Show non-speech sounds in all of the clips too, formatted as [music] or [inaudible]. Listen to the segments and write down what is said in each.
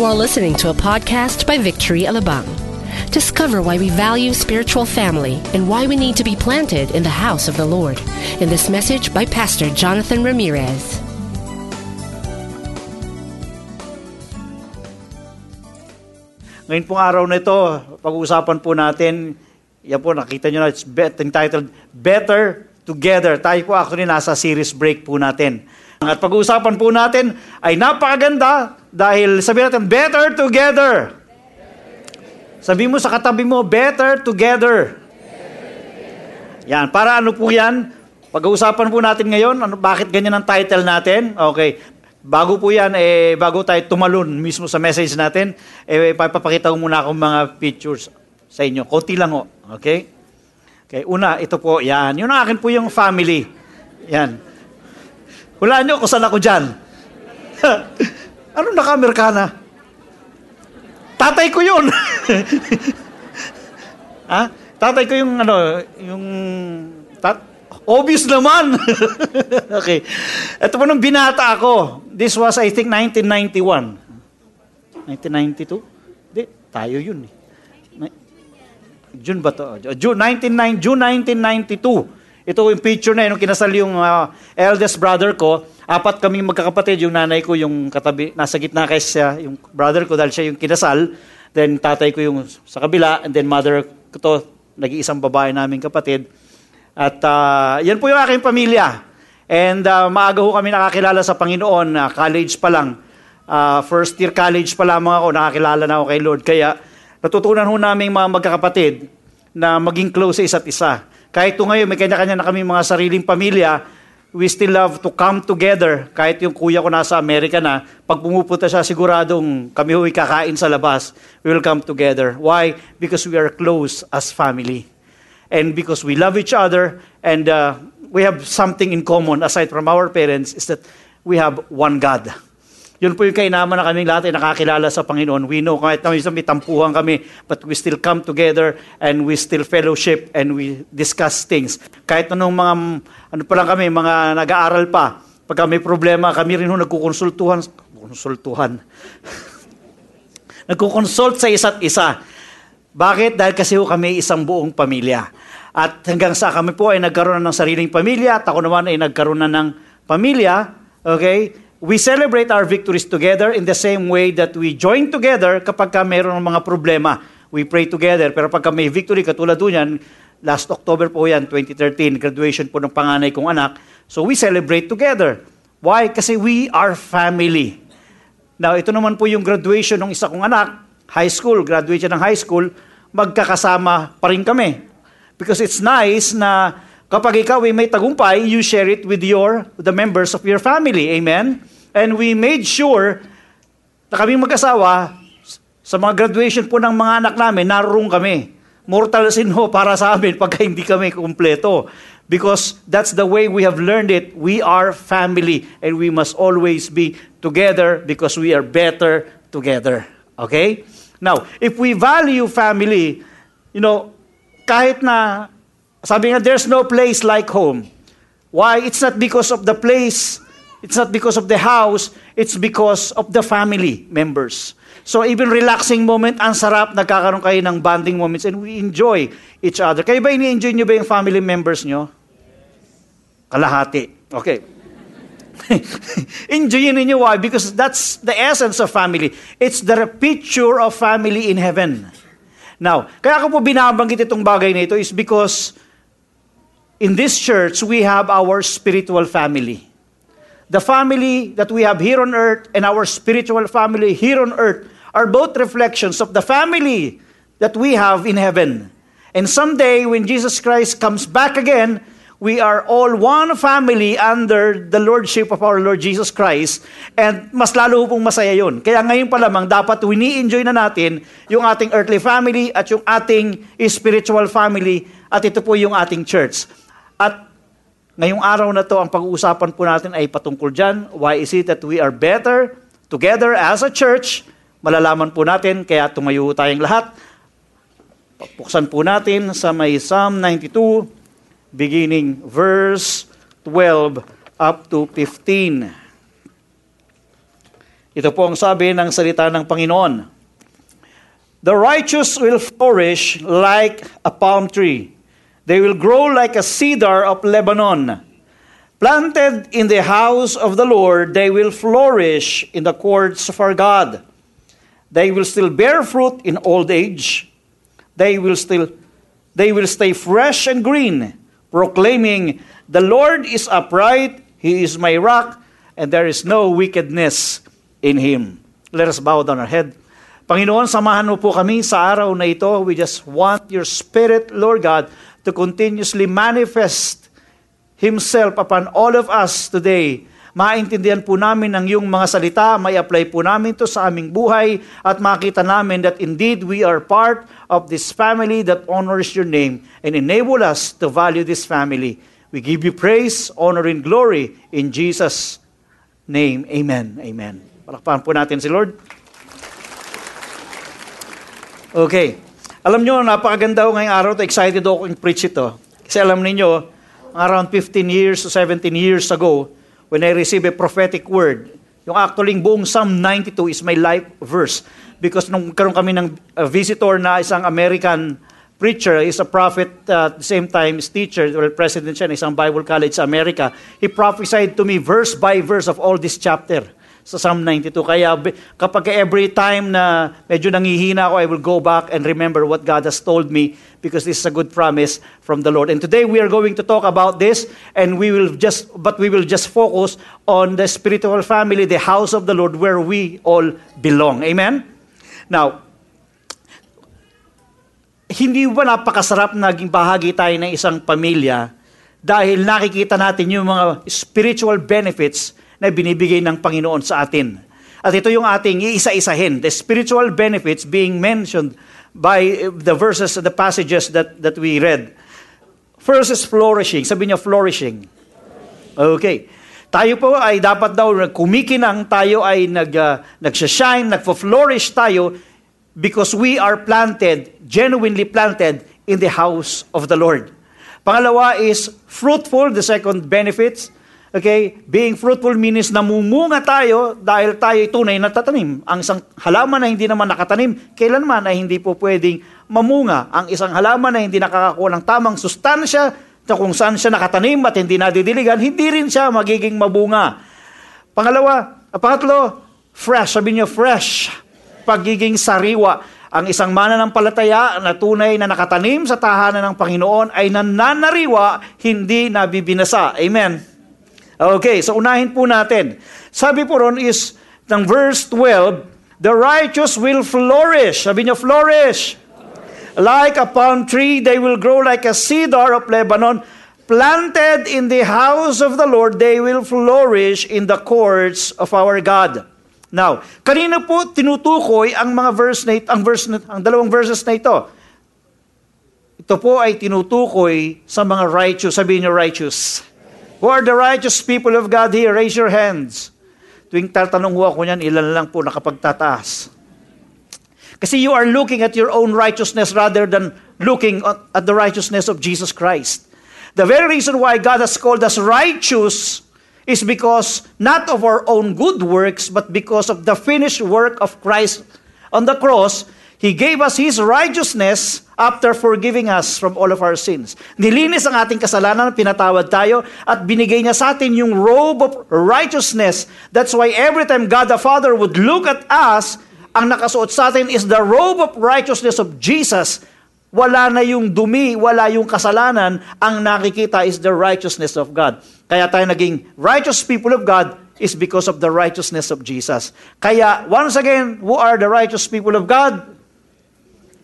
You are listening to a podcast by Victory Alabang. Discover why we value spiritual family and why we need to be planted in the house of the Lord in this message by Pastor Jonathan Ramirez. Ngayon pong araw na ito, pag-uusapan po natin, yan po, nakita nyo na, it's bet, entitled Better Together. Tayo po actually nasa series break po natin. At pag-uusapan po natin ay napakaganda dahil sabi natin, Better Together. Sabi mo sa katabi mo, Better Together. Yan, para ano po yan? Pag-uusapan po natin ngayon, ano, bakit ganyan ang title natin? Okay, Bago po yan, eh, bago tayo tumalon mismo sa message natin, eh, papapakita ko muna akong mga pictures sa inyo. Konti lang ho. Okay? Okay, una, ito po, yan. Yun ang akin po yung family. Yan. Hulaan nyo kung saan ako dyan. [laughs] ano naka-Amerikana? Tatay ko yun. ha? [laughs] Tatay ko yung ano, yung tat, Obvious naman. [laughs] okay. Ito po nung binata ako. This was, I think, 1991. 1992? Hindi, tayo yun eh. June ba to? June, 19, June 1992. Ito yung picture na yun, kinasal yung uh, eldest brother ko. Apat kaming magkakapatid, yung nanay ko, yung katabi, nasa gitna kay siya, yung brother ko, dahil siya yung kinasal. Then tatay ko yung sa kabila, and then mother ko to, nag-iisang babae naming kapatid. At uh, yan po yung aking pamilya. And uh, maaga ho kami nakakilala sa Panginoon, uh, college pa lang. Uh, first year college pa lamang ako, nakakilala na ako kay Lord. Kaya natutunan ho namin mga magkakapatid na maging close sa isa't isa. Kahit to ngayon, may kanya-kanya na kami mga sariling pamilya, we still love to come together. Kahit yung kuya ko nasa Amerika na, pag pumupunta siya, siguradong kami ho'y kakain sa labas. We will come together. Why? Because we are close as family and because we love each other and uh, we have something in common aside from our parents is that we have one God. Yun po yung kainaman na kaming lahat ay nakakilala sa Panginoon. We know, kahit na minsan may kami, but we still come together and we still fellowship and we discuss things. Kahit anong mga, ano pa lang kami, mga nag-aaral pa, pagka may problema, kami rin ho nagkukonsultuhan, konsultuhan, [laughs] nagkukonsult sa isa't isa. Bakit? Dahil kasi ho kami isang buong pamilya. At hanggang sa kami po ay nagkaroon na ng sariling pamilya at ako naman ay nagkaroon na ng pamilya, okay? We celebrate our victories together in the same way that we join together kapag ka mayroon ng mga problema. We pray together. Pero pagka may victory, katulad doon yan, last October po yan, 2013, graduation po ng panganay kong anak. So we celebrate together. Why? Kasi we are family. Now, ito naman po yung graduation ng isa kong anak high school, graduate siya ng high school, magkakasama pa rin kami. Because it's nice na kapag ikaw ay may tagumpay, you share it with your the members of your family. Amen? And we made sure na kaming mag-asawa, sa mga graduation po ng mga anak namin, naroon kami. Mortal sin ho para sa amin pagka hindi kami kumpleto. Because that's the way we have learned it. We are family and we must always be together because we are better together. Okay? Now, if we value family, you know, kahit na, sabi nga, there's no place like home. Why? It's not because of the place, it's not because of the house, it's because of the family members. So even relaxing moment, ang sarap, nagkakaroon kayo ng bonding moments and we enjoy each other. Kayo ba ini-enjoy nyo ba yung family members nyo? Kalahati. Okay. [laughs] Enjoyin ninyo. Why? Because that's the essence of family. It's the picture of family in heaven. Now, kaya ako po binabanggit itong bagay na ito is because in this church, we have our spiritual family. The family that we have here on earth and our spiritual family here on earth are both reflections of the family that we have in heaven. And someday, when Jesus Christ comes back again, we are all one family under the lordship of our Lord Jesus Christ and mas lalo pong masaya yun. Kaya ngayon pa lamang dapat wini-enjoy na natin yung ating earthly family at yung ating spiritual family at ito po yung ating church. At ngayong araw na to, ang pag-uusapan po natin ay patungkol dyan. Why is it that we are better together as a church? Malalaman po natin, kaya tumayo tayong lahat. Puksan po natin sa may Psalm 92, beginning verse 12 up to 15. Ito po ang sabi ng salita ng Panginoon. The righteous will flourish like a palm tree. They will grow like a cedar of Lebanon. Planted in the house of the Lord, they will flourish in the courts of our God. They will still bear fruit in old age. They will still they will stay fresh and green, proclaiming, "The Lord is upright, he is my rock, and there is no wickedness in him." Let us bow down our head. Panginoon, samahan mo po kami sa araw na ito. We just want your spirit, Lord God, to continuously manifest Himself upon all of us today. Maintindihan po namin ang iyong mga salita, may apply po namin to sa aming buhay at makita namin that indeed we are part of this family that honors your name and enable us to value this family. We give you praise, honor, and glory in Jesus' name. Amen. Amen. Palakpakan po natin si Lord. Okay. Alam nyo, napakaganda ko ngayong araw. Excited ako kung preach ito. Kasi alam niyo around 15 years to 17 years ago, when I received a prophetic word, yung actually buong Psalm 92 is my life verse. Because nung karoon kami ng uh, visitor na isang American preacher, is a prophet uh, at the same time is teacher, well, president siya ng isang Bible college sa America, he prophesied to me verse by verse of all this chapter sa Psalm 92. Kaya kapag every time na medyo nangihina ako, I will go back and remember what God has told me because this is a good promise from the Lord. And today we are going to talk about this and we will just but we will just focus on the spiritual family, the house of the Lord where we all belong. Amen. Now, hindi ba napakasarap naging bahagi tayo ng isang pamilya dahil nakikita natin yung mga spiritual benefits na binibigay ng Panginoon sa atin. At ito yung ating iisa-isahin, the spiritual benefits being mentioned by the verses, the passages that, that we read. First is flourishing. Sabi niya, flourishing. Okay. Tayo po ay dapat daw kumikinang, tayo ay nag, uh, nagsashine, nagfo-flourish tayo because we are planted, genuinely planted in the house of the Lord. Pangalawa is fruitful, the second benefits. Okay? Being fruitful means namumunga tayo dahil tayo tunay na tatanim. Ang isang halaman na hindi naman nakatanim, kailanman ay hindi po pwedeng mamunga. Ang isang halaman na hindi nakakakuha ng tamang sustansya na kung saan siya nakatanim at hindi nadidiligan, hindi rin siya magiging mabunga. Pangalawa, pangatlo, fresh. Sabi niyo, fresh. Pagiging sariwa. Ang isang mananampalataya na tunay na nakatanim sa tahanan ng Panginoon ay nananariwa, hindi nabibinasa. Amen. Okay, so unahin po natin. Sabi po ron is, ng verse 12, the righteous will flourish. Sabi niyo, flourish. Like a palm tree, they will grow like a cedar of Lebanon. Planted in the house of the Lord, they will flourish in the courts of our God. Now, kanina po tinutukoy ang mga verse na ang verse na, ang dalawang verses na ito. Ito po ay tinutukoy sa mga righteous, sabihin niyo righteous. Who are the righteous people of God here? Raise your hands. Tuwing tatanong ho ako niyan, ilan lang po nakapagtataas. Kasi you are looking at your own righteousness rather than looking at the righteousness of Jesus Christ. The very reason why God has called us righteous is because not of our own good works, but because of the finished work of Christ on the cross He gave us His righteousness after forgiving us from all of our sins. Nilinis ang ating kasalanan, pinatawad tayo, at binigay niya sa atin yung robe of righteousness. That's why every time God the Father would look at us, ang nakasuot sa atin is the robe of righteousness of Jesus. Wala na yung dumi, wala yung kasalanan, ang nakikita is the righteousness of God. Kaya tayo naging righteous people of God is because of the righteousness of Jesus. Kaya, once again, who are the righteous people of God?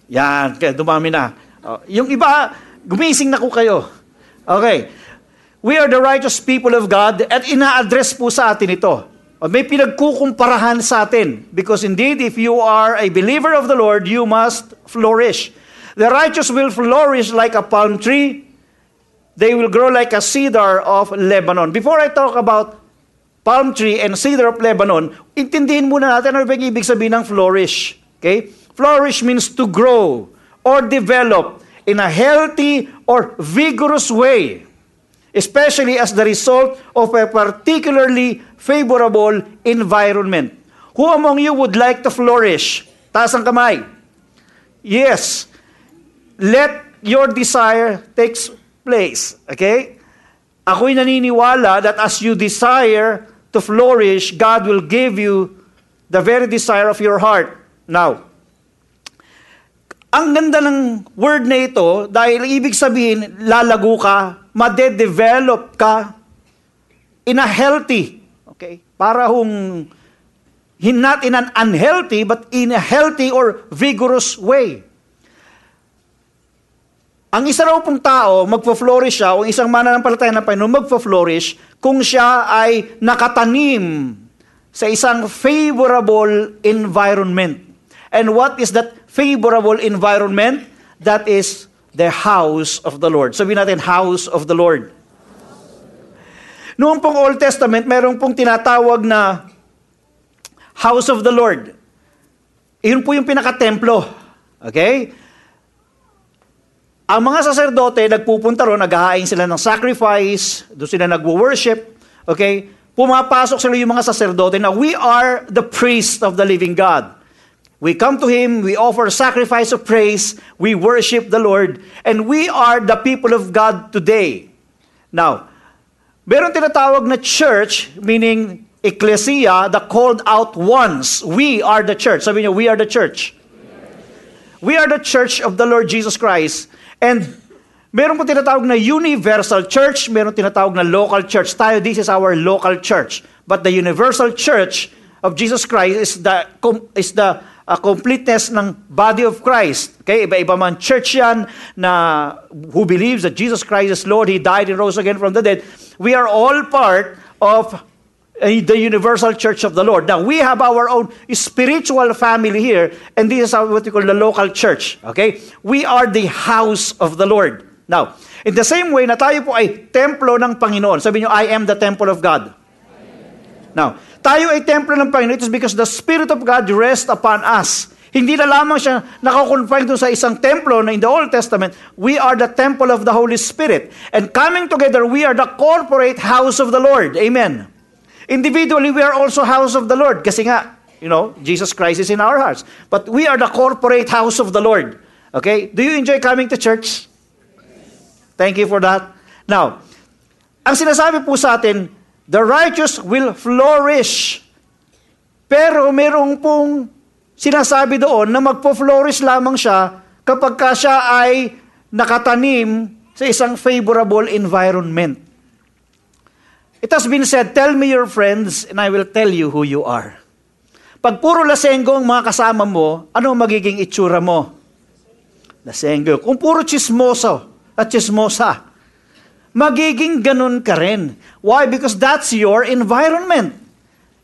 Yan, kaya dumami na. Uh, yung iba, gumising na ko kayo. Okay. We are the righteous people of God at ina-address po sa atin ito. Uh, may pinagkukumparahan sa atin. Because indeed, if you are a believer of the Lord, you must flourish. The righteous will flourish like a palm tree. They will grow like a cedar of Lebanon. Before I talk about palm tree and cedar of Lebanon, intindihin muna natin ano ba ibig sabihin ng flourish. Okay? Flourish means to grow or develop in a healthy or vigorous way, especially as the result of a particularly favorable environment. Who among you would like to flourish? Taas ang kamay. Yes. Let your desire takes place. Okay? Ako'y naniniwala that as you desire to flourish, God will give you the very desire of your heart. Now, ang ganda ng word na ito dahil ibig sabihin, lalago ka, made-develop ka in a healthy, okay? Para hong not in an unhealthy, but in a healthy or vigorous way. Ang isa raw pong tao, magpo-flourish siya, o isang mananampalataya ng Panginoon, magpo-flourish kung siya ay nakatanim sa isang favorable environment. And what is that favorable environment? That is the house of the Lord. Sabihin natin, house of the Lord. Noong pong Old Testament, merong pong tinatawag na house of the Lord. Iyon po yung pinaka-templo. Okay? Ang mga saserdote, nagpupunta ron, naghahain sila ng sacrifice, doon sila nagwo-worship. Okay? Pumapasok sila yung mga saserdote na we are the priest of the living God. We come to Him, we offer sacrifice of praise, we worship the Lord, and we are the people of God today. Now, meron tinatawag na church, meaning ecclesia, the called out ones. We are the church. Sabi niyo, we are the church. We are the church of the Lord Jesus Christ. And meron po tinatawag na universal church, meron tinatawag na local church. Tayo, this is our local church. But the universal church of Jesus Christ is the, is the uh, completeness ng body of Christ. Okay, iba-iba man church yan na who believes that Jesus Christ is Lord, He died and rose again from the dead. We are all part of the universal church of the Lord. Now, we have our own spiritual family here, and this is what we call the local church. Okay? We are the house of the Lord. Now, in the same way na tayo po ay templo ng Panginoon. Sabi niyo, I am the temple of God. Now, tayo ay templo ng Panginoon. It is because the Spirit of God rests upon us. Hindi na lamang siya nakakonfine doon sa isang templo na in the Old Testament, we are the temple of the Holy Spirit. And coming together, we are the corporate house of the Lord. Amen. Individually, we are also house of the Lord. Kasi nga, you know, Jesus Christ is in our hearts. But we are the corporate house of the Lord. Okay? Do you enjoy coming to church? Thank you for that. Now, ang sinasabi po sa atin, the righteous will flourish. Pero merong pong sinasabi doon na magpo-flourish lamang siya kapag ka siya ay nakatanim sa isang favorable environment. It has been said, tell me your friends and I will tell you who you are. Pag puro lasenggo ang mga kasama mo, ano magiging itsura mo? Lasenggo. Kung puro chismoso at chismosa, magiging ganun ka rin. Why? Because that's your environment.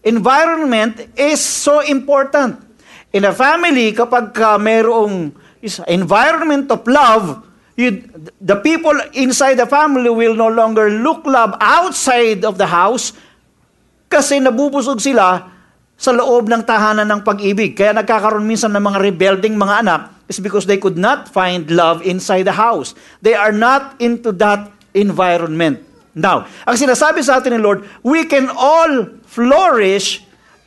Environment is so important. In a family, kapag ka merong environment of love, You, the people inside the family will no longer look love outside of the house kasi nabubusog sila sa loob ng tahanan ng pag-ibig. Kaya nagkakaroon minsan ng mga rebuilding mga anak is because they could not find love inside the house. They are not into that environment. Now, ang sinasabi sa atin ni Lord, we can all flourish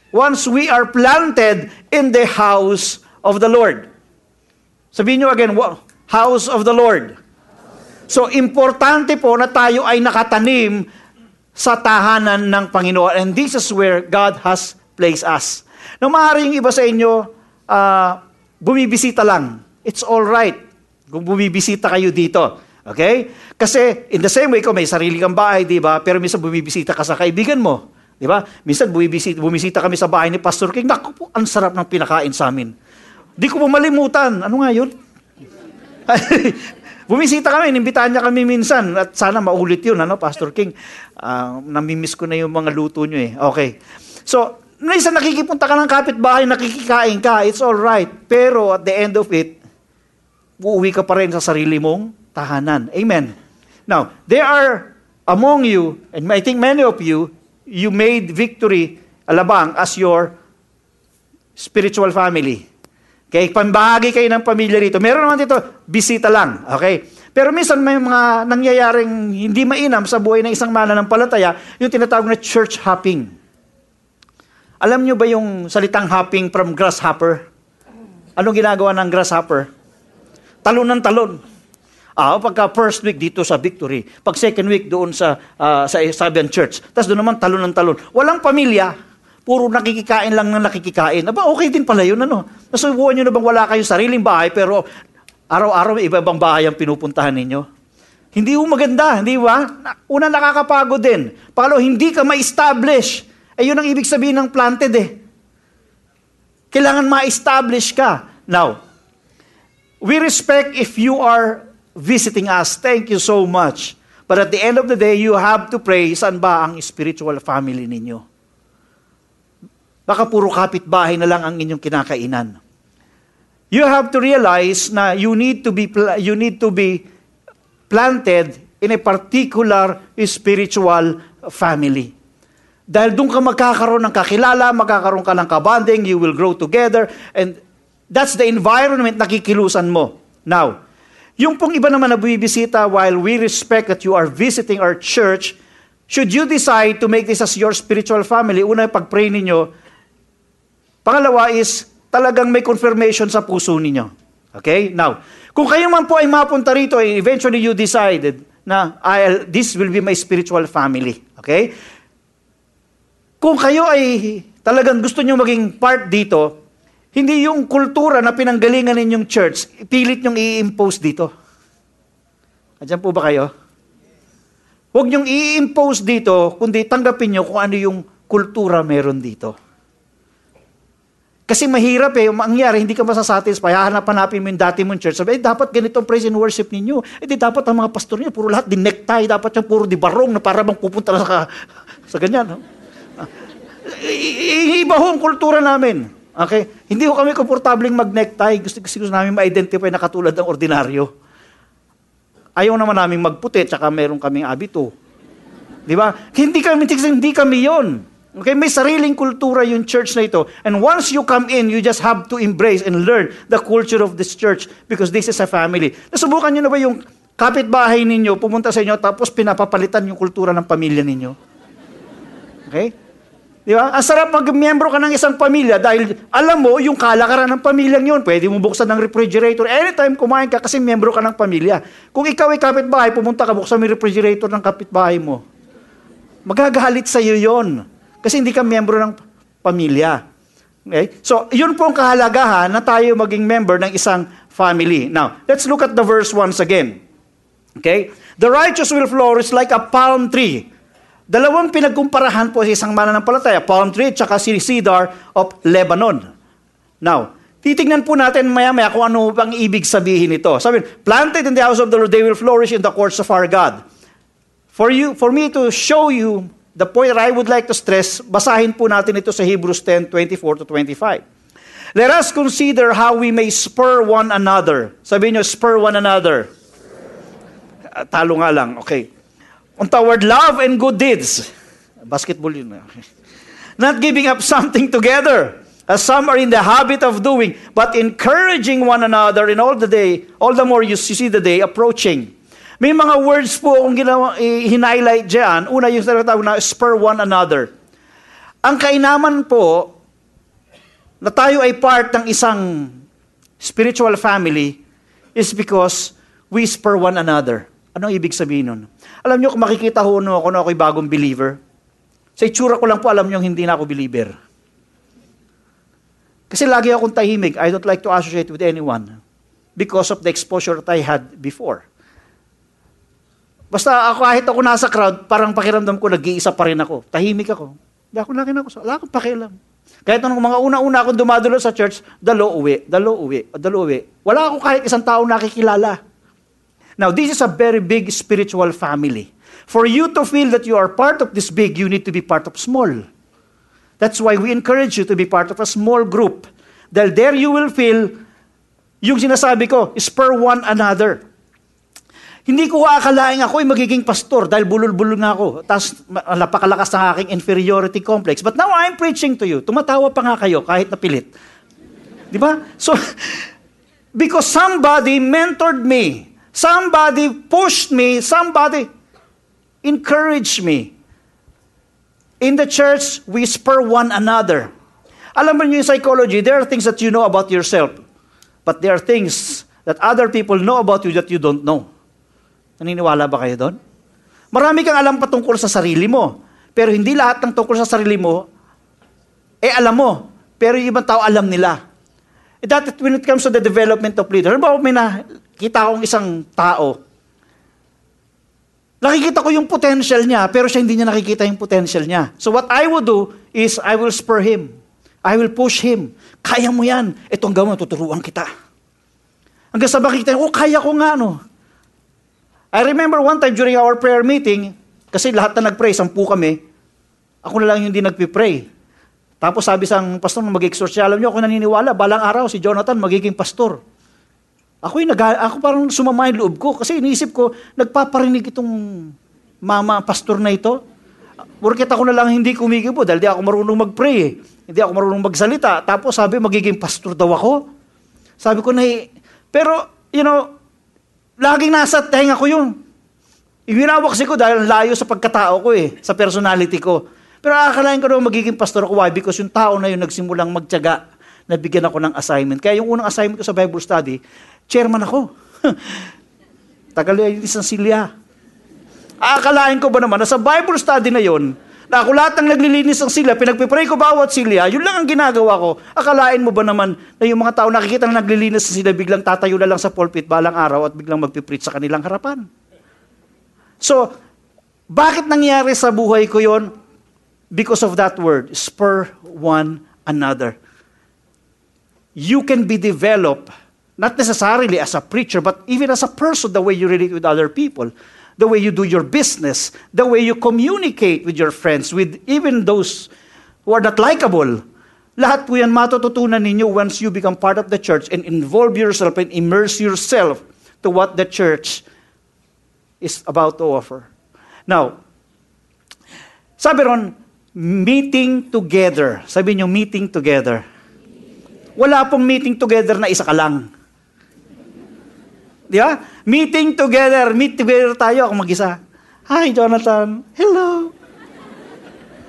once we are planted in the house of the Lord. Sabihin nyo again, house of the Lord. So, importante po na tayo ay nakatanim sa tahanan ng Panginoon. And this is where God has placed us. Nang maaaring iba sa inyo, uh, bumibisita lang. It's all right kung bumibisita kayo dito. Okay? Kasi in the same way, ko may sarili kang bahay, di ba? Pero minsan bumibisita ka sa kaibigan mo. Di ba? Minsan bumibisita, bumisita kami sa bahay ni Pastor King. Naku po, ang sarap ng pinakain sa amin. Di ko po malimutan. Ano nga yun? [laughs] Bumisita kami, inimbitahan niya kami minsan. At sana maulit yun, ano, Pastor King. Uh, namimiss ko na yung mga luto niyo eh. Okay. So, minsan nakikipunta ka ng kapitbahay, nakikikain ka, it's all right. Pero at the end of it, uuwi ka pa rin sa sarili mong tahanan. Amen. Now, there are among you, and I think many of you, you made victory alabang as your spiritual family. Okay, pambahagi kayo ng pamilya rito. Meron naman dito, bisita lang. Okay? Pero minsan may mga nangyayaring hindi mainam sa buhay ng isang mananampalataya, yung tinatawag na church hopping. Alam nyo ba yung salitang hopping from grasshopper? Anong ginagawa ng grasshopper? Talon ng talon. Ah, pagka first week dito sa Victory, pag second week doon sa uh, sa Sabian Church, tapos doon naman talon ng talon. Walang pamilya, puro nakikikain lang ng nakikikain. Aba, okay din pala yun, ano? Nasubuhan nyo na bang wala kayong sariling bahay, pero araw-araw iba-ibang bahay ang pinupuntahan ninyo? Hindi ho maganda, hindi ba? Una, nakakapagod din. Pangalawa, hindi ka ma-establish. Eh, yun ang ibig sabihin ng planted eh. Kailangan ma-establish ka. Now, we respect if you are visiting us. Thank you so much. But at the end of the day, you have to pray, saan ba ang spiritual family ninyo? Baka puro kapitbahay na lang ang inyong kinakainan. You have to realize na you need to be you need to be planted in a particular spiritual family. Dahil doon ka magkakaroon ng kakilala, magkakaroon ka ng kabanding, you will grow together, and that's the environment na kikilusan mo. Now, yung pong iba naman na bumibisita while we respect that you are visiting our church, should you decide to make this as your spiritual family, una pag-pray ninyo, pangalawa is talagang may confirmation sa puso ninyo. Okay? Now, kung kayo man po ay mapunta rito, eh, eventually you decided na I'll, this will be my spiritual family. Okay? Kung kayo ay talagang gusto nyo maging part dito, hindi yung kultura na pinanggalingan ninyong church, pilit nyong i-impose dito. Andiyan po ba kayo? Huwag nyong i-impose dito, kundi tanggapin nyo kung ano yung kultura meron dito. Kasi mahirap eh, mangyari, hindi ka masasatisfy, hahanap-hanapin mo yung dati mong church. Sabi, eh, dapat ganito ang praise and worship ninyo. Eh, di dapat ang mga pastor niyo, puro lahat di necktie, dapat yung puro di barong na para bang pupunta sa, [laughs] sa ganyan. No? Iba ho ang kultura namin. Okay? Hindi ko kami komportabling mag-necktie. Gusto, gusto namin ma-identify na katulad ng ordinaryo. Ayaw naman namin magputi, tsaka meron kaming abito. Di ba? Hindi kami, hindi kami yon. Okay, may sariling kultura yung church na ito. And once you come in, you just have to embrace and learn the culture of this church because this is a family. Nasubukan niyo na ba yung kapitbahay ninyo, pumunta sa inyo, tapos pinapapalitan yung kultura ng pamilya ninyo? Okay? Di ba? Ang sarap mag-miyembro ka ng isang pamilya dahil alam mo yung kalakaran ng pamilyang yun. Pwede mo buksan ng refrigerator. Anytime kumain ka kasi miyembro ka ng pamilya. Kung ikaw ay kapitbahay, pumunta ka, buksan mo yung refrigerator ng kapitbahay mo. Magagalit sa iyo yon Kasi hindi ka miyembro ng pamilya. Okay? So, yun po ang kahalagahan na tayo maging member ng isang family. Now, let's look at the verse once again. Okay? The righteous will flourish like a palm tree Dalawang pinagkumparahan po sa isang mananampalataya, palm tree at si cedar of Lebanon. Now, titingnan po natin maya-maya kung ano bang ibig sabihin nito. Sabi, planted in the house of the Lord, they will flourish in the courts of our God. For you, for me to show you the point that I would like to stress, basahin po natin ito sa Hebrews 10, 24 to 25. Let us consider how we may spur one another. Sabi niyo, spur one another. Talo nga lang, okay on toward love and good deeds. Basketball yun. [laughs] Not giving up something together, as some are in the habit of doing, but encouraging one another in all the day, all the more you see the day approaching. May mga words po akong ginawa, eh, hinighlight dyan. Una yung tinatawag na spur one another. Ang kainaman po na tayo ay part ng isang spiritual family is because we spur one another. Anong ibig sabihin nun? Alam nyo, kung makikita ho no, ako na ako'y bagong believer, sa itsura ko lang po, alam nyo, hindi na ako believer. Kasi lagi akong tahimik. I don't like to associate with anyone because of the exposure that I had before. Basta ako, kahit ako nasa crowd, parang pakiramdam ko, nag-iisa pa rin ako. Tahimik ako. Hindi ako laki na ako. Wala akong pakialam. Kahit nung mga una-una akong dumadulo sa church, dalo uwi, dalo uwi, dalo uwi. Wala ako kahit isang tao nakikilala. Now, this is a very big spiritual family. For you to feel that you are part of this big, you need to be part of small. That's why we encourage you to be part of a small group. Dahil there you will feel, yung sinasabi ko, spur one another. Hindi ko akalain ako ay magiging pastor dahil bulol-bulol nga ako. Tapos napakalakas ng aking inferiority complex. But now I'm preaching to you. Tumatawa pa nga kayo kahit napilit. Di ba? So, [laughs] because somebody mentored me. Somebody pushed me, somebody encouraged me. In the church, we spur one another. Alam mo niyo yung psychology, there are things that you know about yourself. But there are things that other people know about you that you don't know. Naniniwala ba kayo doon? Marami kang alam patungkol sa sarili mo. Pero hindi lahat ng tungkol sa sarili mo, eh alam mo. Pero yung ibang tao alam nila. Eh, that when it comes to the development of leader, halimbawa may nakita akong isang tao, nakikita ko yung potential niya, pero siya hindi niya nakikita yung potential niya. So what I will do is I will spur him. I will push him. Kaya mo yan. Itong gawin, tuturuan kita. Hanggang sa makikita, oh, kaya ko nga, no. I remember one time during our prayer meeting, kasi lahat na nag-pray, sampu kami, ako na lang yung hindi nagpipray. Tapos sabi sang pastor mag-exhort alam niyo, ako naniniwala, balang araw si Jonathan magiging pastor. Ako, yung nag ako parang sumama yung loob ko kasi iniisip ko, nagpaparinig itong mama pastor na ito. Porkit ako na lang hindi kumikibo dahil di ako marunong mag-pray eh. Hindi ako marunong magsalita. Tapos sabi, magiging pastor daw ako. Sabi ko na, pero, you know, laging nasa tenga ko yun. Iwinawaksi ko dahil layo sa pagkatao ko eh, sa personality ko. Pero akalain ko daw magiging pastor ako. Why? Because yung tao na yun nagsimulang magtyaga na bigyan ako ng assignment. Kaya yung unang assignment ko sa Bible study, chairman ako. [laughs] Tagal yun isang silya. Akalain ko ba naman na sa Bible study na yon, na ako lahat ng naglilinis ng silya, pinagpipray ko bawat silya, yun lang ang ginagawa ko. Akalain mo ba naman na yung mga tao nakikita na naglilinis ng silya, biglang tatayo na lang sa pulpit balang araw at biglang magpipreach sa kanilang harapan? So, bakit nangyari sa buhay ko yon? Because of that word, spur one another. You can be developed, not necessarily as a preacher, but even as a person, the way you relate with other people the way you do your business, the way you communicate with your friends, with even those who are not likable. Lahat po yan matututunan ninyo once you become part of the church and involve yourself and immerse yourself to what the church is about to offer. Now, sabi ron, meeting together. Sabi niyo, meeting together. Wala pong meeting together na isa ka lang. Di ba? Meeting together. Meet together tayo. Ako mag-isa. Hi, Jonathan. Hello.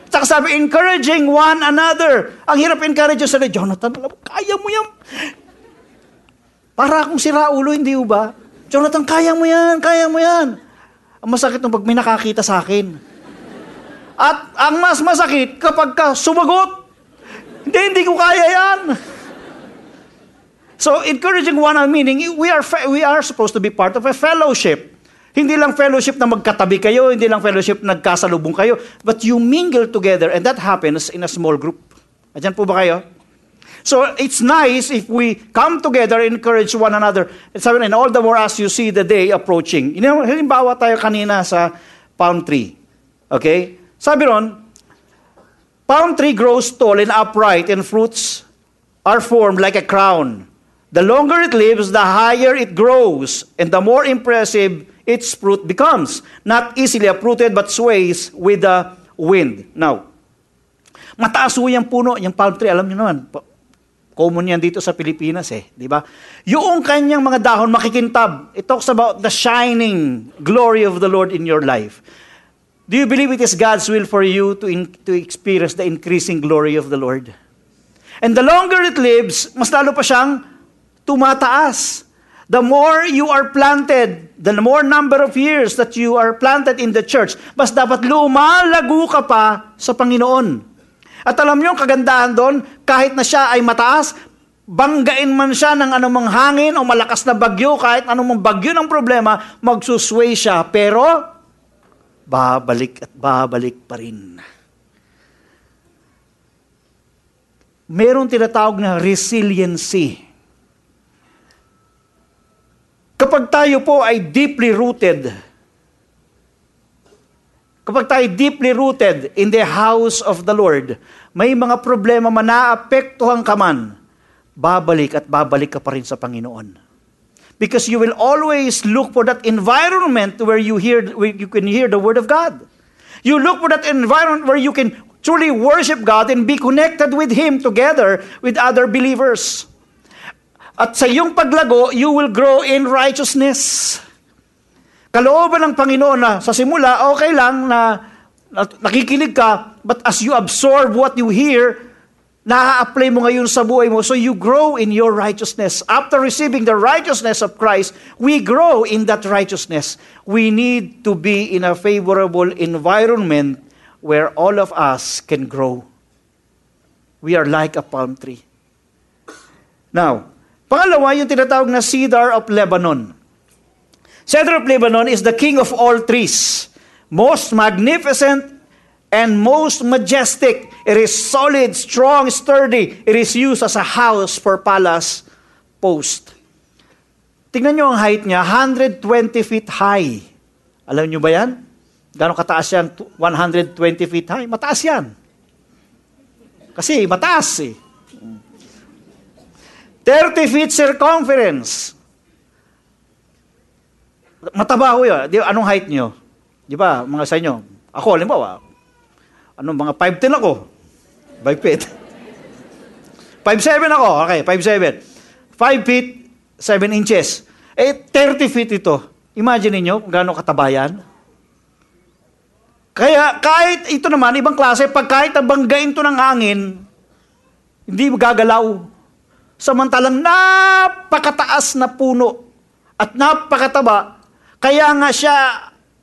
Tsaka sabi, encouraging one another. Ang hirap encourage yung sarili. Jonathan, alam mo, kaya mo yan. Para akong sira ulo, hindi ba? Jonathan, kaya mo yan, kaya mo yan. Ang masakit nung pag may nakakita sa akin. At ang mas masakit kapag ka sumagot, hindi, hindi ko kaya yan. So encouraging one another meaning we are we are supposed to be part of a fellowship. Hindi lang fellowship na magkatabi kayo, hindi lang fellowship na nagkasalubong kayo, but you mingle together and that happens in a small group. Ayan po ba kayo? So it's nice if we come together encourage one another. And all the more as you see the day approaching. You know, halimbawa tayo kanina sa palm tree. Okay? Sabi ron, palm tree grows tall and upright and fruits are formed like a crown. The longer it lives, the higher it grows, and the more impressive its fruit becomes. Not easily uprooted, but sways with the wind. Now, mataas po yung puno, yung palm tree, alam niyo naman, common yan dito sa Pilipinas eh, di ba? Yung kanyang mga dahon makikintab. It talks about the shining glory of the Lord in your life. Do you believe it is God's will for you to, in, to experience the increasing glory of the Lord? And the longer it lives, mas lalo pa siyang tumataas. The more you are planted, the more number of years that you are planted in the church, mas dapat lumalago ka pa sa Panginoon. At alam niyo, kagandahan doon, kahit na siya ay mataas, banggain man siya ng anumang hangin o malakas na bagyo, kahit anumang bagyo ng problema, magsusway siya. Pero, babalik at babalik pa rin. Meron tinatawag na resiliency Kapag tayo po ay deeply rooted, kapag tayo deeply rooted in the house of the Lord, may mga problema man naapektuhan ka man, babalik at babalik ka pa rin sa Panginoon. Because you will always look for that environment where you hear where you can hear the word of God. You look for that environment where you can truly worship God and be connected with him together with other believers. At sa iyong paglago, you will grow in righteousness. Kalooban ng Panginoon na sa simula, okay lang na nakikinig ka, but as you absorb what you hear, na-apply mo ngayon sa buhay mo. So you grow in your righteousness. After receiving the righteousness of Christ, we grow in that righteousness. We need to be in a favorable environment where all of us can grow. We are like a palm tree. Now, pangalawa, yung tinatawag na cedar of Lebanon. Cedar of Lebanon is the king of all trees. Most magnificent and most majestic. It is solid, strong, sturdy. It is used as a house for palace post. Tingnan nyo ang height niya, 120 feet high. Alam nyo ba yan? Gano'ng kataas yan? 120 feet high? Mataas yan. Kasi mataas eh. 30 feet circumference. Mataba ho yun. Di, anong height nyo? Di ba, mga sa inyo? Ako, halimbawa, ano, mga 5'10 ako. 5 feet. 5'7 ako. Okay, 5'7. 5 feet, 7 inches. Eh, 30 feet ito. Imagine niyo kung gaano katabayan. Kaya kahit ito naman, ibang klase, pag kahit nabanggain to ng hangin, hindi gagalaw. Samantalang napakataas na puno at napakataba, kaya nga siya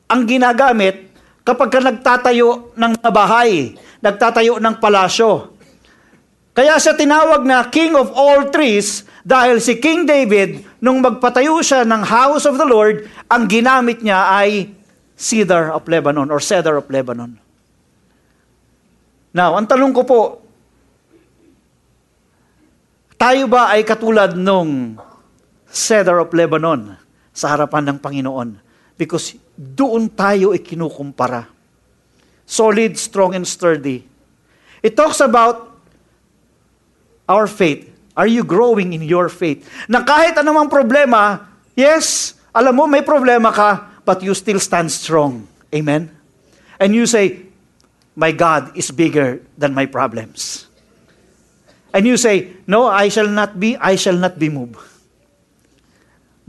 ang ginagamit kapag ka nagtatayo ng bahay, nagtatayo ng palasyo. Kaya siya tinawag na King of all trees dahil si King David, nung magpatayo siya ng house of the Lord, ang ginamit niya ay cedar of Lebanon or cedar of Lebanon. Now, ang tanong ko po, tayo ba ay katulad nung cedar of Lebanon sa harapan ng Panginoon? Because doon tayo ikinukumpara. Solid, strong, and sturdy. It talks about our faith. Are you growing in your faith? Na kahit anumang problema, yes, alam mo, may problema ka, but you still stand strong. Amen? And you say, my God is bigger than my problems. And you say, no, I shall not be, I shall not be moved.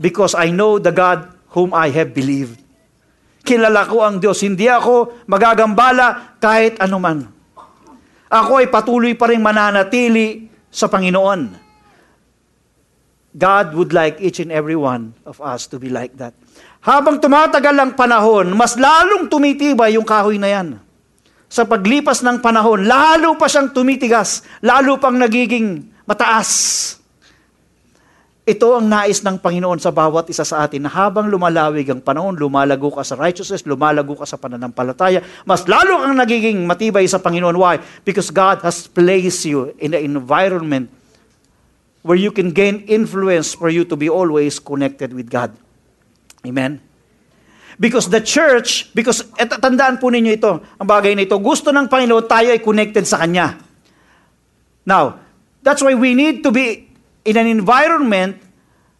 Because I know the God whom I have believed. Kilala ko ang Diyos. Hindi ako magagambala kahit anuman. Ako ay patuloy pa rin mananatili sa Panginoon. God would like each and every one of us to be like that. Habang tumatagal ang panahon, mas lalong tumitibay yung kahoy na yan. Sa paglipas ng panahon, lalo pa siyang tumitigas, lalo pang nagiging mataas. Ito ang nais ng Panginoon sa bawat isa sa atin na habang lumalawig ang panahon, lumalago ka sa righteousness, lumalago ka sa pananampalataya, mas lalo kang nagiging matibay sa Panginoon. Why? Because God has placed you in an environment where you can gain influence for you to be always connected with God. Amen? Because the church, because et, tandaan po ninyo ito, ang bagay na ito, gusto ng Panginoon tayo ay connected sa Kanya. Now, that's why we need to be in an environment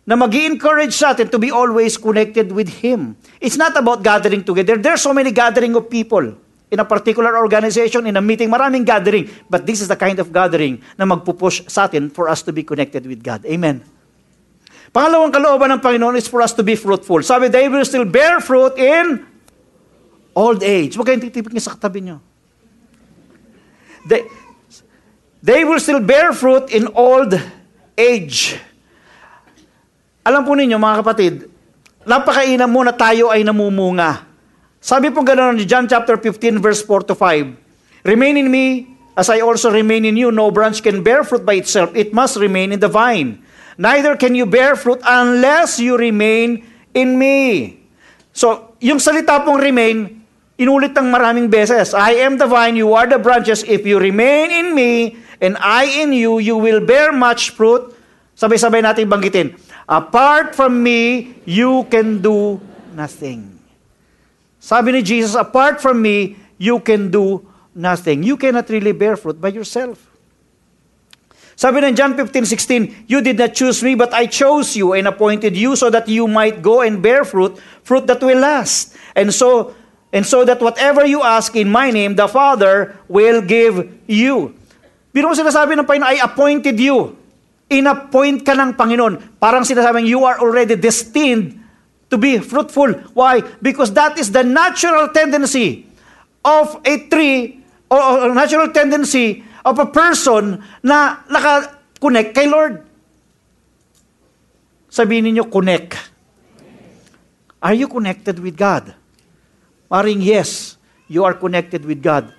na mag encourage sa atin to be always connected with Him. It's not about gathering together. There's so many gathering of people in a particular organization, in a meeting, maraming gathering. But this is the kind of gathering na magpupush sa atin for us to be connected with God. Amen. Pangalawang kalooban ng Panginoon is for us to be fruitful. Sabi, they will still bear fruit in old age. Huwag kayong titipid niya sa katabi niyo. They, they will still bear fruit in old age. Alam po ninyo mga kapatid, napakainam mo na tayo ay namumunga. Sabi po gano'n ni John chapter 15 verse 4 to 5. Remain in me as I also remain in you. No branch can bear fruit by itself. It must remain in the vine. Neither can you bear fruit unless you remain in me. So, yung salita pong remain, inulit ng maraming beses. I am the vine, you are the branches. If you remain in me, and I in you, you will bear much fruit. Sabay-sabay natin banggitin. Apart from me, you can do nothing. Sabi ni Jesus, apart from me, you can do nothing. You cannot really bear fruit by yourself. Sabi ng John 15:16, You did not choose me, but I chose you and appointed you so that you might go and bear fruit, fruit that will last. And so, and so that whatever you ask in my name, the Father will give you. Biro mo sinasabi ng Panginoon, I appointed you. Inappoint ka ng Panginoon. Parang sinasabing, you are already destined to be fruitful. Why? Because that is the natural tendency of a tree or, natural tendency of a person na naka-connect kay Lord. Sabihin niyo connect. Are you connected with God? Maring yes, you are connected with God.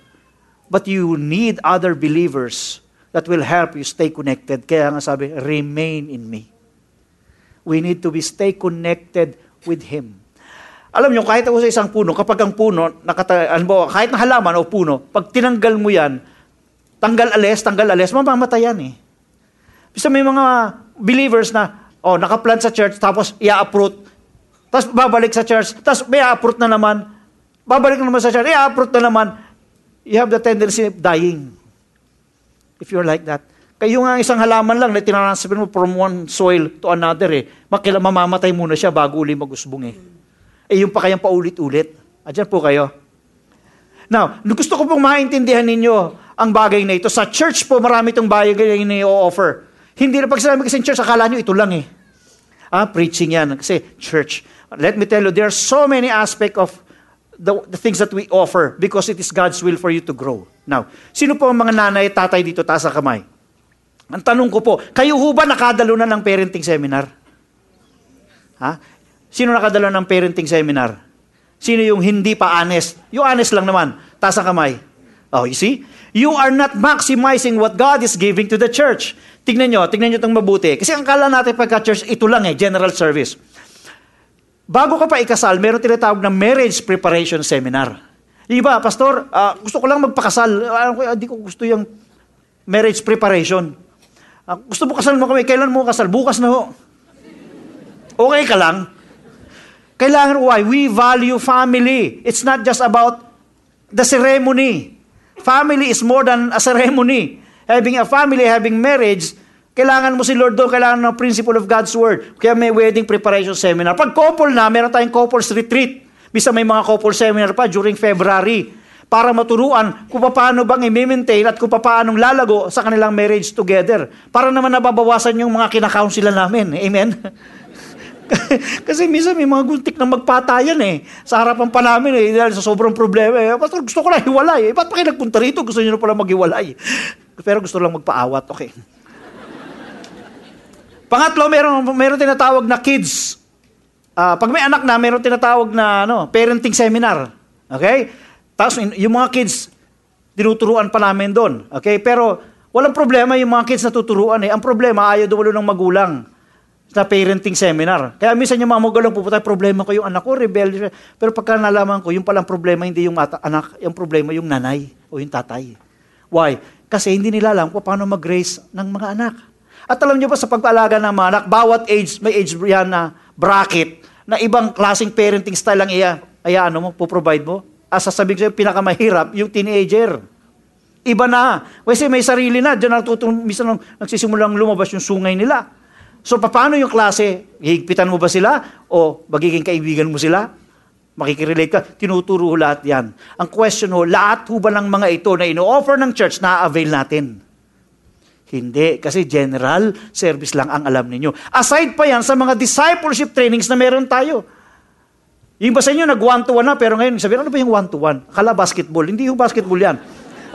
But you need other believers that will help you stay connected. Kaya nga sabi, remain in me. We need to be stay connected with Him. Alam nyo, kahit ako sa isang puno, kapag ang puno, nakata, alam kahit na halaman o puno, pag tinanggal mo yan, tanggal alis, tanggal alis, mamamatay yan eh. Bisa may mga believers na, oh, nakaplant sa church, tapos ia-uproot, tapos babalik sa church, tapos may uproot na naman, babalik na naman sa church, ia-uproot na naman, you have the tendency of dying. If you're like that. Kayo nga isang halaman lang na tinransfer mo from one soil to another eh. Makila mamamatay muna siya bago uli magusbong eh. Eh yung pa kayang paulit-ulit. Adyan po kayo. Now, gusto ko pong maintindihan ninyo ang bagay na ito. Sa church po, marami itong bagay na i-offer. Hindi na pag sinabi kasi church, akala nyo ito lang eh. Ah, preaching yan. Kasi church. Let me tell you, there are so many aspects of the, the things that we offer because it is God's will for you to grow. Now, sino po ang mga nanay at tatay dito? Taas ang kamay. Ang tanong ko po, kayo ho ba nakadalo na ng parenting seminar? Ha? Sino nakadalo ng parenting seminar? Sino yung hindi pa honest? Yung honest lang naman. Taas ang kamay. Oh, you see? You are not maximizing what God is giving to the church. Tingnan nyo, tingnan nyo itong mabuti. Kasi ang kala natin pagka-church, ito lang eh, general service. Bago ka pa ikasal, meron tinatawag na marriage preparation seminar. Iba, pastor, uh, gusto ko lang magpakasal. Uh, hindi ko gusto yung marriage preparation. Uh, gusto mo kasal mo kami, kailan mo kasal? Bukas na ho. Okay ka lang? Kailangan, why? We value family. It's not just about the ceremony. Family is more than a ceremony. Having a family, having marriage, kailangan mo si Lord doon, kailangan ng principle of God's Word. Kaya may wedding preparation seminar. Pag couple na, meron tayong couples retreat. Bisa may mga couple seminar pa during February para maturuan kung paano bang i-maintain at kung paano lalago sa kanilang marriage together. Para naman nababawasan yung mga kinakaunsilan namin. Amen? [laughs] [laughs] Kasi minsan may mga guntik na magpatayan eh. Sa harapan pa namin eh, dahil sa sobrang problema eh. Pastor, gusto ko lang hiwalay eh. Ba't pa kayo nagpunta rito? Gusto niyo na pala maghiwalay. Pero gusto lang magpaawat. Okay. Pangatlo, meron, meron tinatawag na kids. Uh, pag may anak na, meron tinatawag na ano, parenting seminar. Okay? Tapos yung mga kids, tinuturuan pa namin doon. Okay? Pero walang problema yung mga kids na tuturuan eh. Ang problema, ayaw dumalo ng magulang sa parenting seminar. Kaya minsan yung mga magulang pupunta, problema ko yung anak ko, rebelde. Pero pagka nalaman ko, yung palang problema, hindi yung mata, anak, yung problema yung nanay o yung tatay. Why? Kasi hindi nila alam kung paano mag-raise ng mga anak. At alam niyo ba sa pag-aalaga ng mga anak, bawat age, may age yan na bracket, na ibang klaseng parenting style lang iya, iya ano mo, puprovide mo ah, sasabihin ko pinakamahirap, yung teenager. Iba na. Kasi may sarili na. Diyan natutong, minsan nagsisimulang lumabas yung sungay nila. So, paano yung klase? Higpitan mo ba sila? O magiging kaibigan mo sila? Makikirelate ka? Tinuturo lahat yan. Ang question ho, lahat ho ba ng mga ito na ino-offer ng church na avail natin? Hindi, kasi general service lang ang alam ninyo. Aside pa yan sa mga discipleship trainings na meron tayo. Yung ba sa inyo, nag one-to-one na, pero ngayon, sabihin, ano ba yung one-to-one? Akala basketball. Hindi yung basketball yan.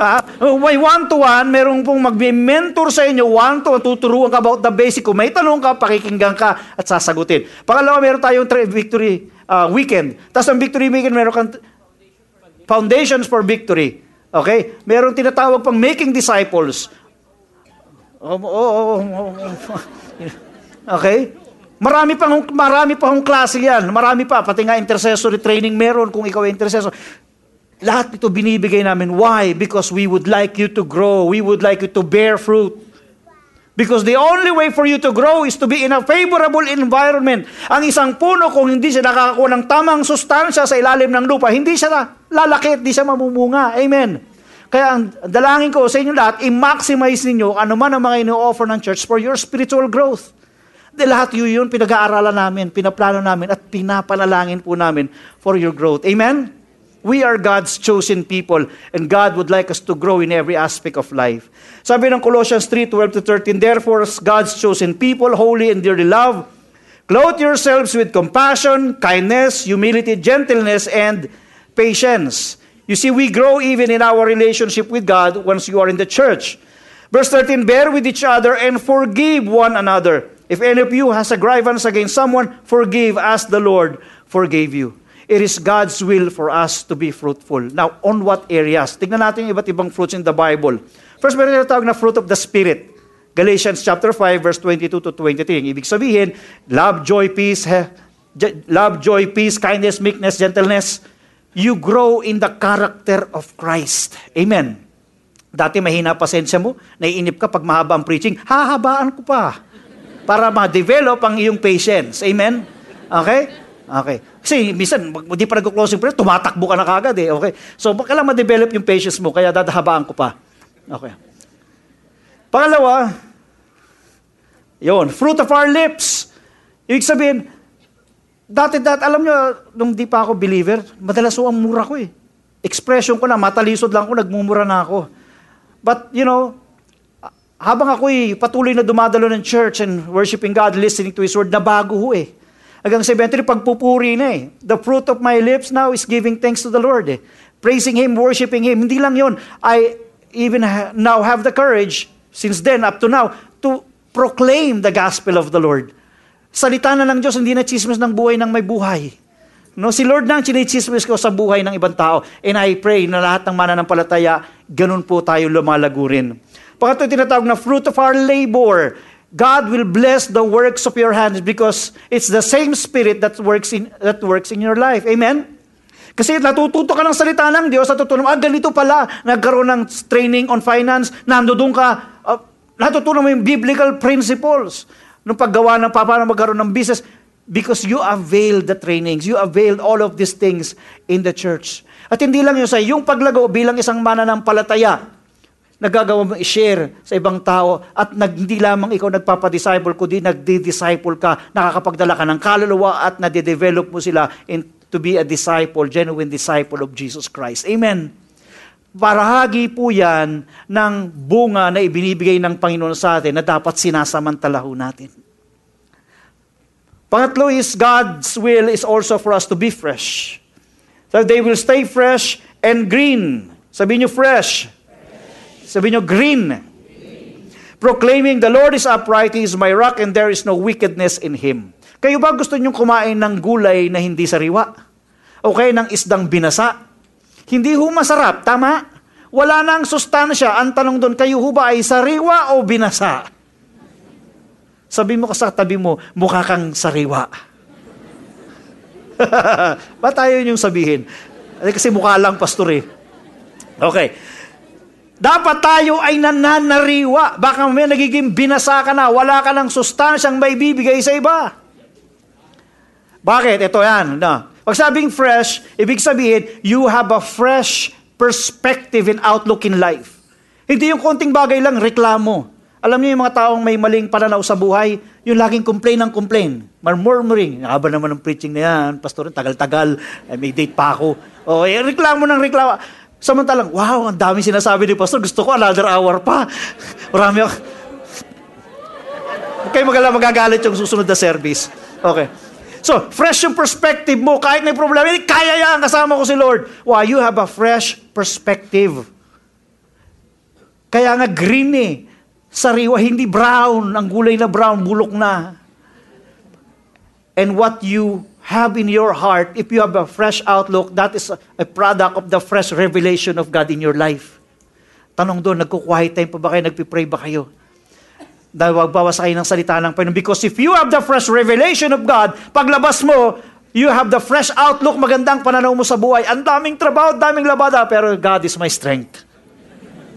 Ah, may one-to-one, merong pong mag-mentor sa inyo, one-to-one, tuturuan ka about the basic. Kung may tanong ka, pakikinggan ka at sasagutin. Pangalawa, meron tayong victory uh, weekend. Tapos ang victory weekend, meron kang foundations for victory. Okay? Meron tinatawag pang making disciples. Oh, oh, oh, oh, oh. Okay? Marami pa hong, marami pa hong klase yan. Marami pa. Pati nga intercessory training meron kung ikaw ay intercessor. Lahat ito binibigay namin. Why? Because we would like you to grow. We would like you to bear fruit. Because the only way for you to grow is to be in a favorable environment. Ang isang puno, kung hindi siya nakakakuha ng tamang sustansya sa ilalim ng lupa, hindi siya lalaki hindi siya mamumunga. Amen. Kaya ang dalangin ko sa inyo lahat, i-maximize ninyo ano man ang mga ino-offer ng church for your spiritual growth. De lahat yun yun, pinag-aaralan namin, pinaplano namin, at pinapanalangin po namin for your growth. Amen? We are God's chosen people, and God would like us to grow in every aspect of life. Sabi ng Colossians 3, 12 to 13, Therefore, God's chosen people, holy and dearly loved, clothe yourselves with compassion, kindness, humility, gentleness, and patience. You see, we grow even in our relationship with God once you are in the church. Verse 13, bear with each other and forgive one another. If any of you has a grievance against someone, forgive as the Lord forgave you. It is God's will for us to be fruitful. Now, on what areas? Tignan natin yung iba't ibang fruits in the Bible. First, meron tinatawag na fruit of the Spirit. Galatians chapter 5, verse 22 to 23. Ibig sabihin, love, joy, peace, he, love, joy, peace, kindness, meekness, gentleness. You grow in the character of Christ. Amen. Dati mahina pasensya mo, naiinip ka pag mahaba ang preaching, hahabaan ko pa para ma-develop ang iyong patience. Amen? Okay? Okay. Kasi minsan, hindi pa nag-closing prayer, tumatakbo ka na kagad eh. Okay? So, kailangan ma-develop yung patience mo, kaya dadahabaan ko pa. Okay. Pangalawa, yon fruit of our lips. Ibig sabihin, dati dati, alam nyo, nung di pa ako believer, madalas ang mura ko eh. Expression ko na, matalisod lang ko, nagmumura na ako. But, you know, habang ako'y patuloy na dumadalo ng church and worshiping God, listening to His Word, nabago ho eh. Hanggang sa eventually, pagpupuri na eh. The fruit of my lips now is giving thanks to the Lord eh. Praising Him, worshiping Him. Hindi lang yon. I even ha- now have the courage since then up to now, to proclaim the gospel of the Lord. Salita na ng Diyos, hindi na chismis ng buhay ng may buhay. No, si Lord na ang chinichismis ko sa buhay ng ibang tao. And I pray na lahat ng mananampalataya, ganun po tayo lumalago rin. Pangatlo tinatawag na fruit of our labor. God will bless the works of your hands because it's the same spirit that works in that works in your life. Amen. Kasi natututo ka ng salita ng Diyos, natutunan mo, ah, ganito pala, nagkaroon ng training on finance, nandoon ka, uh, natutunan mo yung biblical principles. Nung paggawa ng paano magkaroon ng business, because you availed the trainings, you availed all of these things in the church. At hindi lang yun sa yung paglago bilang isang mananampalataya, nagagawa mo i-share sa ibang tao at nag, hindi lamang ikaw nagpapadisciple, kundi nagdi-disciple ka, nakakapagdala ka ng kaluluwa at nade-develop mo sila in, to be a disciple, genuine disciple of Jesus Christ. Amen. Parahagi po yan ng bunga na ibinibigay ng Panginoon sa atin na dapat sinasamantalaho natin. Pangatlo is God's will is also for us to be fresh. So they will stay fresh and green. Sabi niyo fresh. Sabi niyo green. Proclaiming the Lord is upright, He is my rock, and there is no wickedness in Him. Kayo ba gusto niyong kumain ng gulay na hindi sariwa? O kaya ng isdang binasa? Hindi ho masarap, tama? Wala nang sustansya. Ang tanong doon, kayo ho ba ay sariwa o binasa? Sabi mo sa tabi mo, mukha kang sariwa. ba tayo yung sabihin? Kasi mukha lang, pastor eh. Okay. Dapat tayo ay nananariwa. Baka may nagiging binasa ka na, wala ka ng sustansyang may bibigay sa iba. Bakit? Ito yan. No. Pag sabing fresh, ibig sabihin, you have a fresh perspective and outlook in life. Hindi yung konting bagay lang, reklamo. Alam niyo yung mga taong may maling pananaw sa buhay, yung laging complain ng complain, murmuring. Haba naman ng preaching na yan, pastor, tagal-tagal, eh, may date pa ako. O, eh, reklamo ng reklamo. Samantalang, wow, ang dami sinasabi ni pastor, gusto ko another hour pa. Marami ako. Okay, magala magagalit yung susunod na service. Okay. So, fresh yung perspective mo. Kahit may problema, kaya yan, kasama ko si Lord. Why? You have a fresh perspective. Kaya nga green eh. Sariwa, hindi brown. Ang gulay na brown, bulok na. And what you have in your heart, if you have a fresh outlook, that is a product of the fresh revelation of God in your life. Tanong doon, nagko-quiet time pa ba kayo? Nagpipray ba kayo? Dahil wagbawas kayo ng salita ng Panginoon. Because if you have the fresh revelation of God, paglabas mo, you have the fresh outlook, magandang pananaw mo sa buhay. Ang daming trabaho, daming labada, pero God is my strength.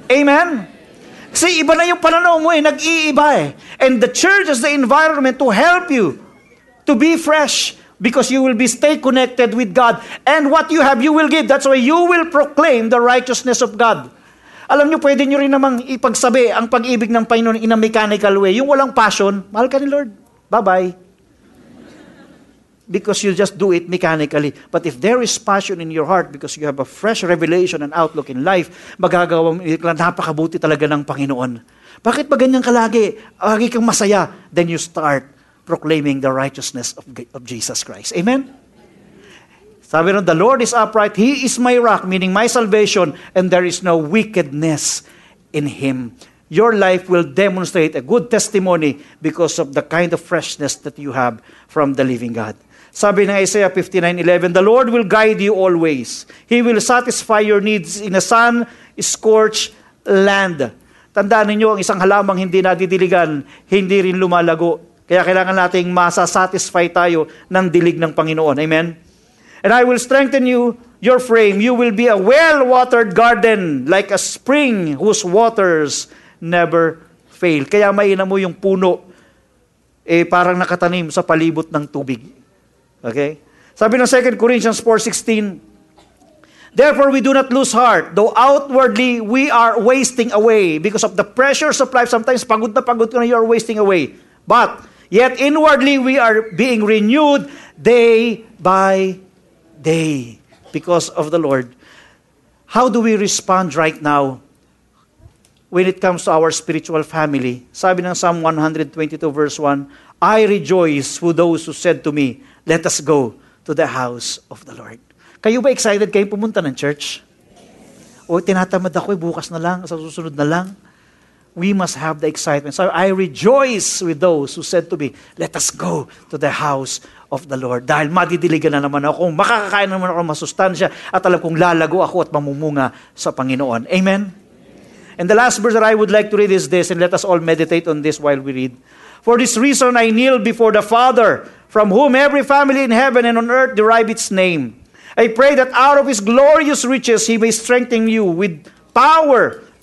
Amen? Kasi iba na yung pananaw mo eh, nag-iiba eh. And the church is the environment to help you to be fresh because you will be stay connected with God. And what you have, you will give. That's why you will proclaim the righteousness of God. Alam nyo, pwede nyo rin namang ipagsabi ang pag-ibig ng Panginoon in a mechanical way. Yung walang passion, mahal ka ni Lord. Bye-bye. Because you just do it mechanically. But if there is passion in your heart because you have a fresh revelation and outlook in life, magagawa mo, napakabuti talaga ng Panginoon. Bakit ba ganyan ka lagi? Lagi kang masaya. Then you start proclaiming the righteousness of, of Jesus Christ. Amen? Sabi ron, the Lord is upright, He is my rock, meaning my salvation, and there is no wickedness in Him. Your life will demonstrate a good testimony because of the kind of freshness that you have from the living God. Sabi ng Isaiah 59:11, The Lord will guide you always. He will satisfy your needs in a sun-scorched land. Tandaan ninyo, ang isang halamang hindi nadidiligan, hindi rin lumalago. Kaya kailangan nating masasatisfy tayo ng dilig ng Panginoon. Amen? And I will strengthen you, your frame. You will be a well-watered garden, like a spring whose waters never fail. Kaya mainam mo yung puno, eh parang nakatanim sa palibot ng tubig. Okay? Sabi ng 2 Corinthians 4.16, Therefore we do not lose heart, though outwardly we are wasting away because of the pressures of life. Sometimes pagod na pagod ka na, you are wasting away. But, yet inwardly we are being renewed day by day because of the Lord. How do we respond right now when it comes to our spiritual family? Sabi ng Psalm 122 verse 1, I rejoice with those who said to me, let us go to the house of the Lord. Kayo ba excited kayo pumunta ng church? O tinatamad ako, eh, bukas na lang, sa susunod na lang. We must have the excitement. So I rejoice with those who said to me, let us go to the house of the Lord. Dahil madidiligan na naman ako, makakakain naman ako ng masustansya, at alam kong lalago ako at mamumunga sa Panginoon. Amen? And the last verse that I would like to read is this, and let us all meditate on this while we read. For this reason I kneel before the Father, from whom every family in heaven and on earth derive its name. I pray that out of His glorious riches He may strengthen you with power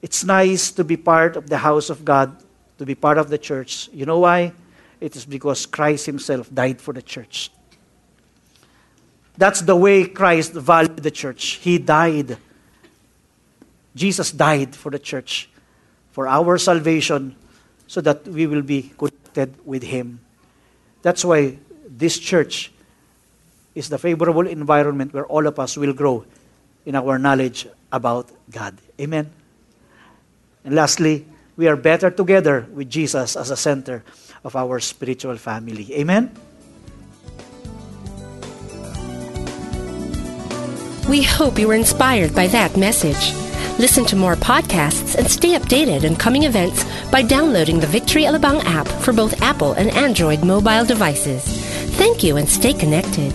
It's nice to be part of the house of God, to be part of the church. You know why? It is because Christ Himself died for the church. That's the way Christ valued the church. He died. Jesus died for the church, for our salvation, so that we will be connected with Him. That's why this church is the favorable environment where all of us will grow in our knowledge about God. Amen. And lastly, we are better together with Jesus as a center of our spiritual family. Amen. We hope you were inspired by that message. Listen to more podcasts and stay updated on coming events by downloading the Victory Alabang app for both Apple and Android mobile devices. Thank you and stay connected.